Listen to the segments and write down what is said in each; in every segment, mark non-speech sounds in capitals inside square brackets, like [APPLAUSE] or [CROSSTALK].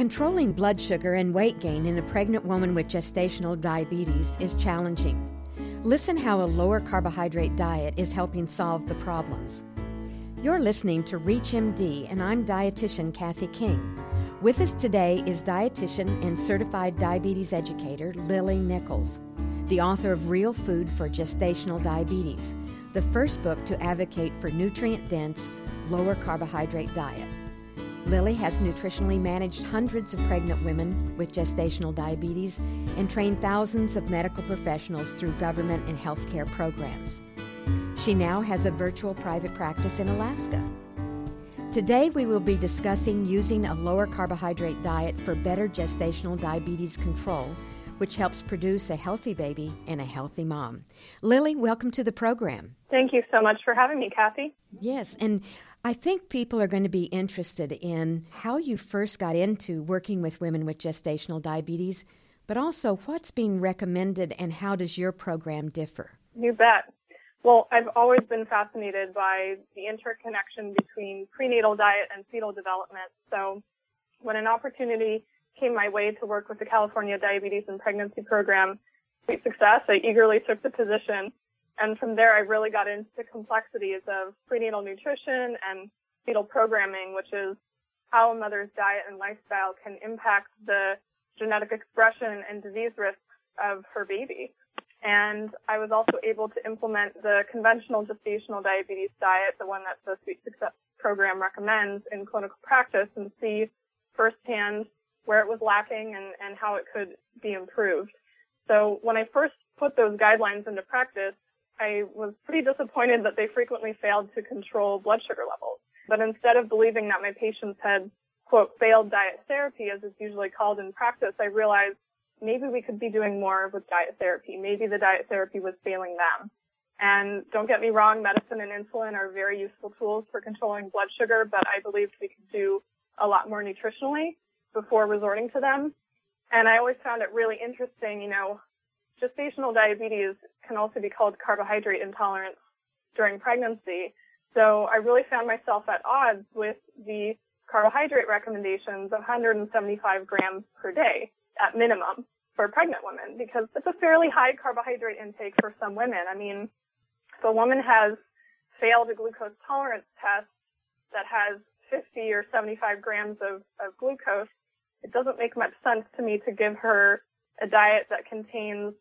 Controlling blood sugar and weight gain in a pregnant woman with gestational diabetes is challenging. Listen how a lower carbohydrate diet is helping solve the problems. You're listening to ReachMD, and I'm dietitian Kathy King. With us today is dietitian and certified diabetes educator Lily Nichols, the author of Real Food for Gestational Diabetes, the first book to advocate for nutrient dense, lower carbohydrate diet. Lily has nutritionally managed hundreds of pregnant women with gestational diabetes and trained thousands of medical professionals through government and healthcare programs. She now has a virtual private practice in Alaska. Today, we will be discussing using a lower carbohydrate diet for better gestational diabetes control, which helps produce a healthy baby and a healthy mom. Lily, welcome to the program. Thank you so much for having me, Kathy. Yes, and I think people are going to be interested in how you first got into working with women with gestational diabetes, but also what's being recommended and how does your program differ? You bet. Well, I've always been fascinated by the interconnection between prenatal diet and fetal development. So when an opportunity came my way to work with the California Diabetes and Pregnancy Program, Sweet Success, I eagerly took the position. And from there, I really got into the complexities of prenatal nutrition and fetal programming, which is how a mother's diet and lifestyle can impact the genetic expression and disease risks of her baby. And I was also able to implement the conventional gestational diabetes diet, the one that the Sweet Success program recommends in clinical practice and see firsthand where it was lacking and, and how it could be improved. So when I first put those guidelines into practice, I was pretty disappointed that they frequently failed to control blood sugar levels. But instead of believing that my patients had, quote, failed diet therapy, as it's usually called in practice, I realized maybe we could be doing more with diet therapy. Maybe the diet therapy was failing them. And don't get me wrong, medicine and insulin are very useful tools for controlling blood sugar, but I believed we could do a lot more nutritionally before resorting to them. And I always found it really interesting, you know, gestational diabetes can also be called carbohydrate intolerance during pregnancy. So I really found myself at odds with the carbohydrate recommendations of 175 grams per day at minimum for pregnant women because it's a fairly high carbohydrate intake for some women. I mean, if a woman has failed a glucose tolerance test that has 50 or 75 grams of, of glucose, it doesn't make much sense to me to give her a diet that contains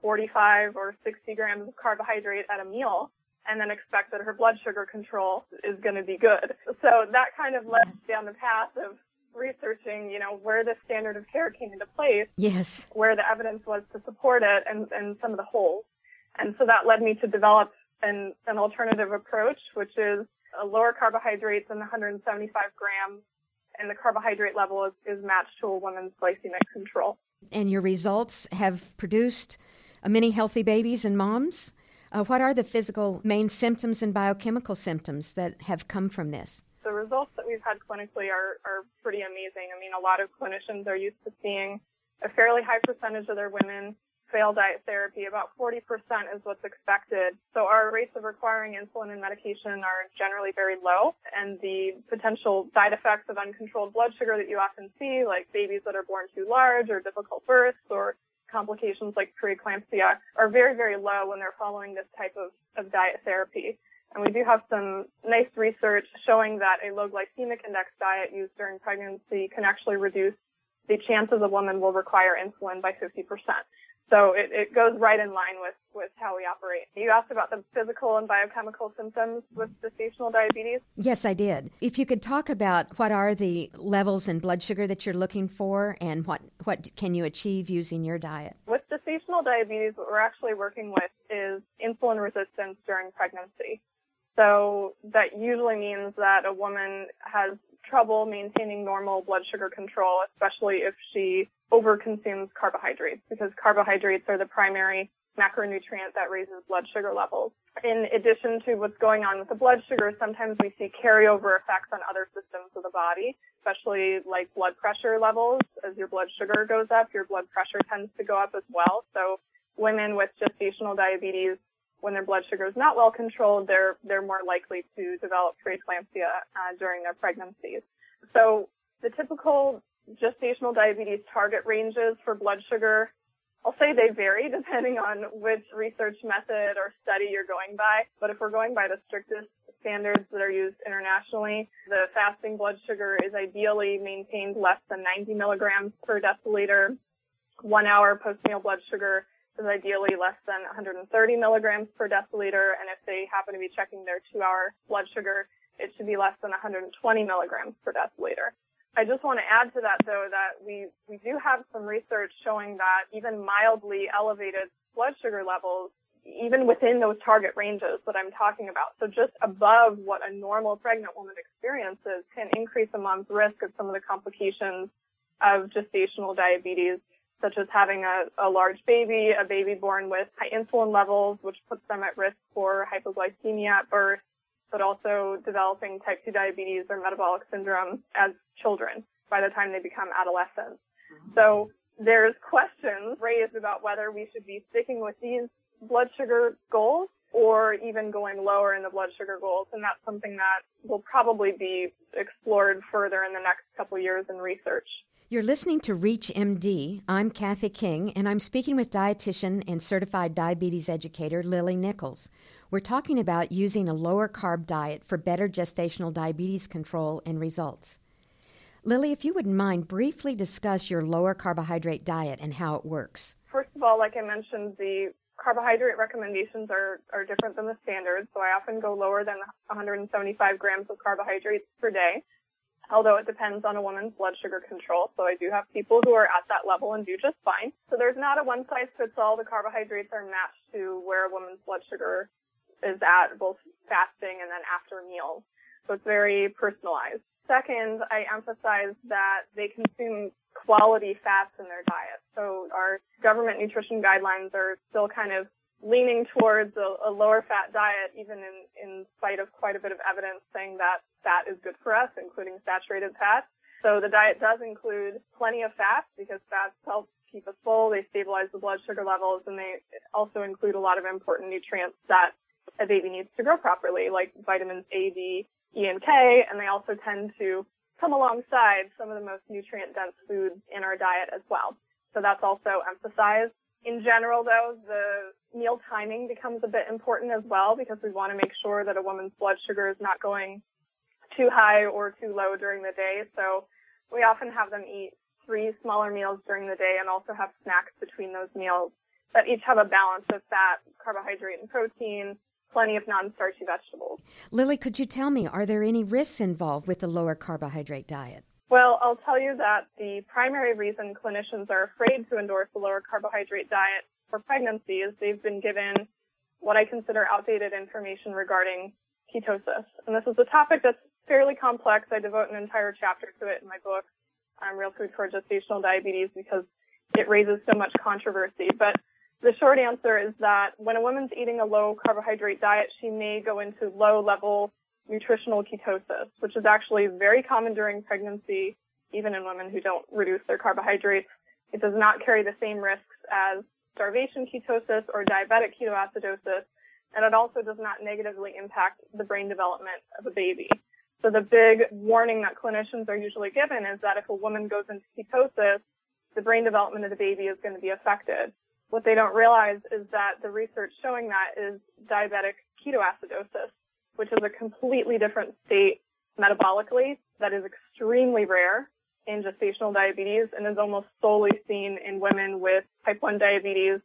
45 or 60 grams of carbohydrate at a meal and then expect that her blood sugar control is going to be good. So that kind of led down the path of researching, you know, where the standard of care came into place. Yes. Where the evidence was to support it and, and some of the holes. And so that led me to develop an, an alternative approach, which is a lower carbohydrates than 175 grams and the carbohydrate level is, is matched to a woman's glycemic control. And your results have produced many healthy babies and moms. Uh, what are the physical main symptoms and biochemical symptoms that have come from this? The results that we've had clinically are, are pretty amazing. I mean, a lot of clinicians are used to seeing a fairly high percentage of their women fail diet therapy. About 40% is what's expected. So our rates of requiring insulin and medication are generally very low. And the potential side effects of uncontrolled blood sugar that you often see, like babies that are born too large or difficult births or complications like preeclampsia are very, very low when they're following this type of, of diet therapy. And we do have some nice research showing that a low glycemic index diet used during pregnancy can actually reduce the chances a woman will require insulin by 50%. So it, it goes right in line with, with how we operate. You asked about the physical and biochemical symptoms with gestational diabetes? Yes, I did. If you could talk about what are the levels in blood sugar that you're looking for and what, what can you achieve using your diet? With gestational diabetes, what we're actually working with is insulin resistance during pregnancy. So that usually means that a woman has trouble maintaining normal blood sugar control, especially if she overconsumes carbohydrates, because carbohydrates are the primary macronutrient that raises blood sugar levels. In addition to what's going on with the blood sugar, sometimes we see carryover effects on other systems of the body, especially like blood pressure levels. As your blood sugar goes up, your blood pressure tends to go up as well. So women with gestational diabetes, when their blood sugar is not well controlled, they're they're more likely to develop preeclampsia uh, during their pregnancies. So the typical gestational diabetes target ranges for blood sugar, I'll say they vary [LAUGHS] depending on which research method or study you're going by. But if we're going by the strictest standards that are used internationally, the fasting blood sugar is ideally maintained less than 90 milligrams per deciliter. One hour postnatal blood sugar is ideally less than 130 milligrams per deciliter. And if they happen to be checking their two hour blood sugar, it should be less than 120 milligrams per deciliter. I just want to add to that though that we, we do have some research showing that even mildly elevated blood sugar levels, even within those target ranges that I'm talking about, so just above what a normal pregnant woman experiences can increase a mom's risk of some of the complications of gestational diabetes, such as having a, a large baby, a baby born with high insulin levels, which puts them at risk for hypoglycemia at birth, but also developing type 2 diabetes or metabolic syndrome as children by the time they become adolescents. Mm-hmm. So there's questions raised about whether we should be sticking with these blood sugar goals or even going lower in the blood sugar goals. And that's something that will probably be explored further in the next couple years in research. You're listening to Reach MD. I'm Kathy King, and I'm speaking with dietitian and certified diabetes educator Lily Nichols. We're talking about using a lower carb diet for better gestational diabetes control and results. Lily, if you wouldn't mind, briefly discuss your lower carbohydrate diet and how it works. First of all, like I mentioned, the carbohydrate recommendations are, are different than the standards, so I often go lower than 175 grams of carbohydrates per day although it depends on a woman's blood sugar control. So I do have people who are at that level and do just fine. So there's not a one size fits all. The carbohydrates are matched to where a woman's blood sugar is at, both fasting and then after meals. So it's very personalized. Second, I emphasize that they consume quality fats in their diet. So our government nutrition guidelines are still kind of leaning towards a, a, lower fat diet, even in, in spite of quite a bit of evidence saying that fat is good for us, including saturated fats. So the diet does include plenty of fats because fats help keep us full. They stabilize the blood sugar levels and they also include a lot of important nutrients that a baby needs to grow properly, like vitamins A, D, E, and K. And they also tend to come alongside some of the most nutrient dense foods in our diet as well. So that's also emphasized. In general, though, the meal timing becomes a bit important as well because we want to make sure that a woman's blood sugar is not going too high or too low during the day. So we often have them eat three smaller meals during the day and also have snacks between those meals that each have a balance of fat, carbohydrate, and protein, plenty of non-starchy vegetables. Lily, could you tell me, are there any risks involved with the lower carbohydrate diet? Well, I'll tell you that the primary reason clinicians are afraid to endorse a lower carbohydrate diet for pregnancy is they've been given what I consider outdated information regarding ketosis. And this is a topic that's fairly complex. I devote an entire chapter to it in my book, um, Real Food for Gestational Diabetes, because it raises so much controversy. But the short answer is that when a woman's eating a low carbohydrate diet, she may go into low level nutritional ketosis, which is actually very common during pregnancy, even in women who don't reduce their carbohydrates. It does not carry the same risks as starvation ketosis or diabetic ketoacidosis, and it also does not negatively impact the brain development of a baby. So the big warning that clinicians are usually given is that if a woman goes into ketosis, the brain development of the baby is going to be affected. What they don't realize is that the research showing that is diabetic ketoacidosis, which is a completely different state metabolically that is extremely rare in gestational diabetes and is almost solely seen in women with type 1 diabetes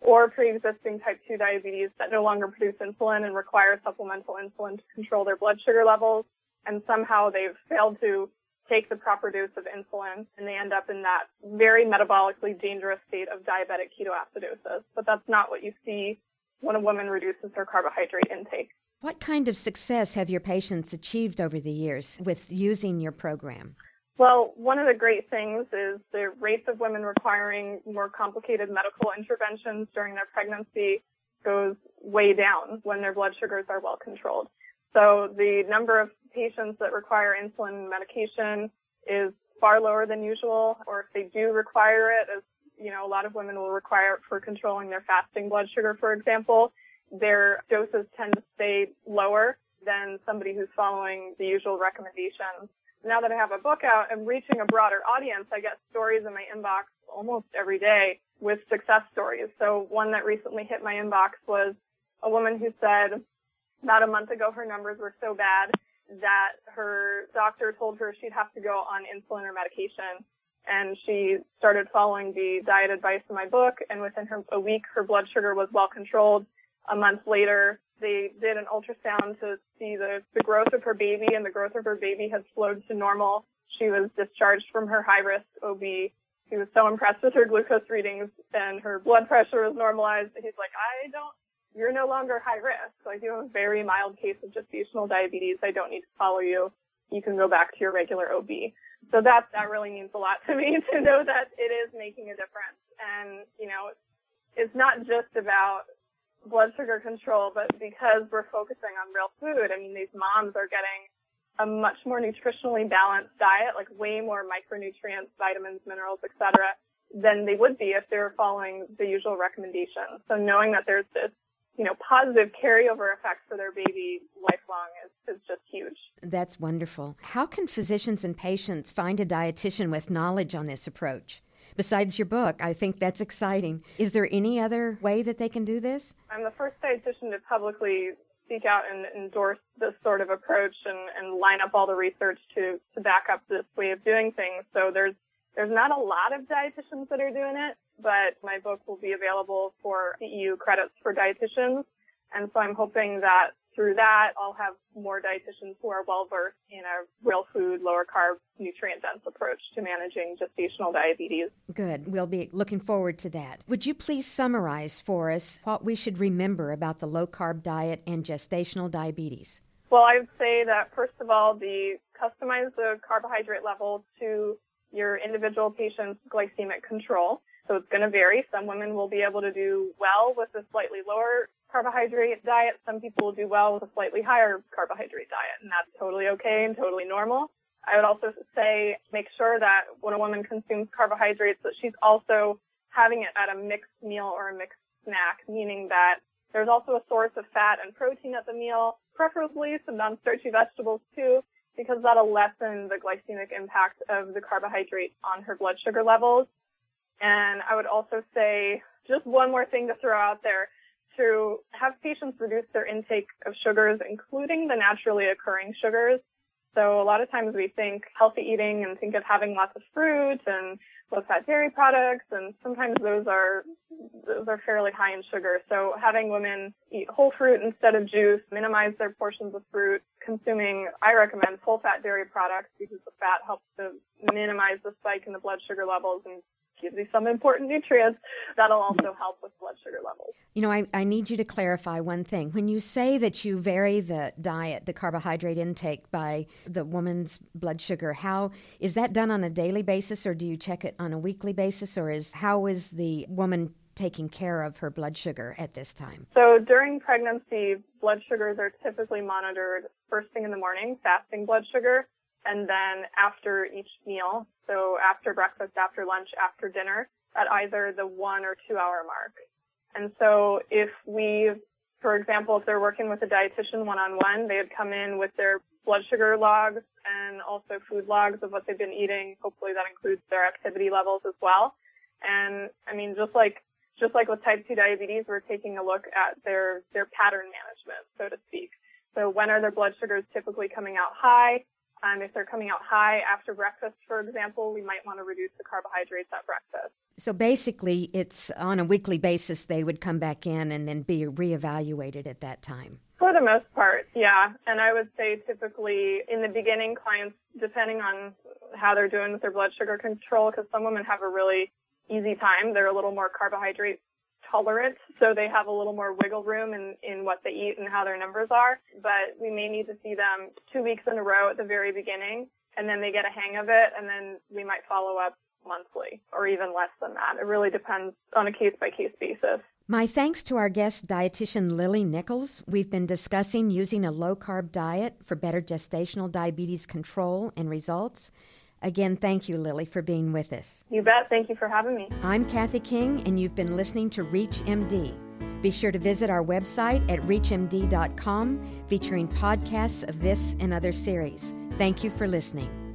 or pre-existing type 2 diabetes that no longer produce insulin and require supplemental insulin to control their blood sugar levels. And somehow they've failed to take the proper dose of insulin and they end up in that very metabolically dangerous state of diabetic ketoacidosis. But that's not what you see when a woman reduces her carbohydrate intake. What kind of success have your patients achieved over the years with using your program? Well, one of the great things is the rates of women requiring more complicated medical interventions during their pregnancy goes way down when their blood sugars are well controlled. So the number of patients that require insulin medication is far lower than usual, or if they do require it, as you know, a lot of women will require it for controlling their fasting blood sugar, for example, their doses tend to stay lower than somebody who's following the usual recommendations. now that I have a book out, I'm reaching a broader audience. I get stories in my inbox almost every day with success stories. So one that recently hit my inbox was a woman who said about a month ago her numbers were so bad that her doctor told her she'd have to go on insulin or medication. And she started following the diet advice in my book and within her, a week her blood sugar was well controlled. A month later, they did an ultrasound to see the, the growth of her baby and the growth of her baby had slowed to normal. She was discharged from her high risk OB. He was so impressed with her glucose readings and her blood pressure was normalized. He's like, I don't, you're no longer high risk. Like you have a very mild case of gestational diabetes. I don't need to follow you. You can go back to your regular OB. So that, that really means a lot to me [LAUGHS] to know that it is making a difference. And, you know, it's not just about blood sugar control, but because we're focusing on real food, I mean, these moms are getting a much more nutritionally balanced diet, like way more micronutrients, vitamins, minerals, etc., than they would be if they were following the usual recommendations. So knowing that there's this, you know, positive carryover effect for their baby lifelong is, is just huge. That's wonderful. How can physicians and patients find a dietitian with knowledge on this approach? besides your book. I think that's exciting. Is there any other way that they can do this? I'm the first dietitian to publicly seek out and endorse this sort of approach and, and line up all the research to, to back up this way of doing things. So there's there's not a lot of dietitians that are doing it, but my book will be available for CEU credits for dietitians. And so I'm hoping that through that, I'll have more dietitians who are well versed in a real food, lower carb, nutrient dense approach to managing gestational diabetes. Good. We'll be looking forward to that. Would you please summarize for us what we should remember about the low carb diet and gestational diabetes? Well, I would say that first of all, the customize the uh, carbohydrate level to your individual patient's glycemic control. So it's going to vary. Some women will be able to do well with a slightly lower carbohydrate diet. Some people will do well with a slightly higher carbohydrate diet, and that's totally okay and totally normal. I would also say make sure that when a woman consumes carbohydrates that she's also having it at a mixed meal or a mixed snack, meaning that there's also a source of fat and protein at the meal, preferably some non-starchy vegetables too, because that'll lessen the glycemic impact of the carbohydrate on her blood sugar levels. And I would also say just one more thing to throw out there to have patients reduce their intake of sugars, including the naturally occurring sugars. So a lot of times we think healthy eating and think of having lots of fruit and low fat dairy products and sometimes those are those are fairly high in sugar. So having women eat whole fruit instead of juice, minimize their portions of fruit, consuming I recommend full fat dairy products because the fat helps to minimize the spike in the blood sugar levels and gives you some important nutrients that'll also help with blood sugar levels. You know, I, I need you to clarify one thing. When you say that you vary the diet, the carbohydrate intake by the woman's blood sugar, how is that done on a daily basis or do you check it on a weekly basis or is how is the woman taking care of her blood sugar at this time? So during pregnancy, blood sugars are typically monitored first thing in the morning, fasting blood sugar and then after each meal, so after breakfast, after lunch, after dinner, at either the one or two hour mark. And so if we, for example, if they're working with a dietitian one on one, they would come in with their blood sugar logs and also food logs of what they've been eating. Hopefully that includes their activity levels as well. And I mean, just like, just like with type 2 diabetes, we're taking a look at their, their pattern management, so to speak. So when are their blood sugars typically coming out high? Um, if they're coming out high after breakfast, for example, we might want to reduce the carbohydrates at breakfast. So basically, it's on a weekly basis they would come back in and then be reevaluated at that time. For the most part, yeah. And I would say typically in the beginning, clients, depending on how they're doing with their blood sugar control, because some women have a really easy time, they're a little more carbohydrate tolerant, so they have a little more wiggle room in, in what they eat and how their numbers are. But we may need to see them two weeks in a row at the very beginning, and then they get a hang of it, and then we might follow up monthly or even less than that. It really depends on a case by case basis. My thanks to our guest dietitian Lily Nichols. We've been discussing using a low carb diet for better gestational diabetes control and results. Again, thank you, Lily, for being with us. You bet. Thank you for having me. I'm Kathy King, and you've been listening to ReachMD. Be sure to visit our website at reachmd.com featuring podcasts of this and other series. Thank you for listening.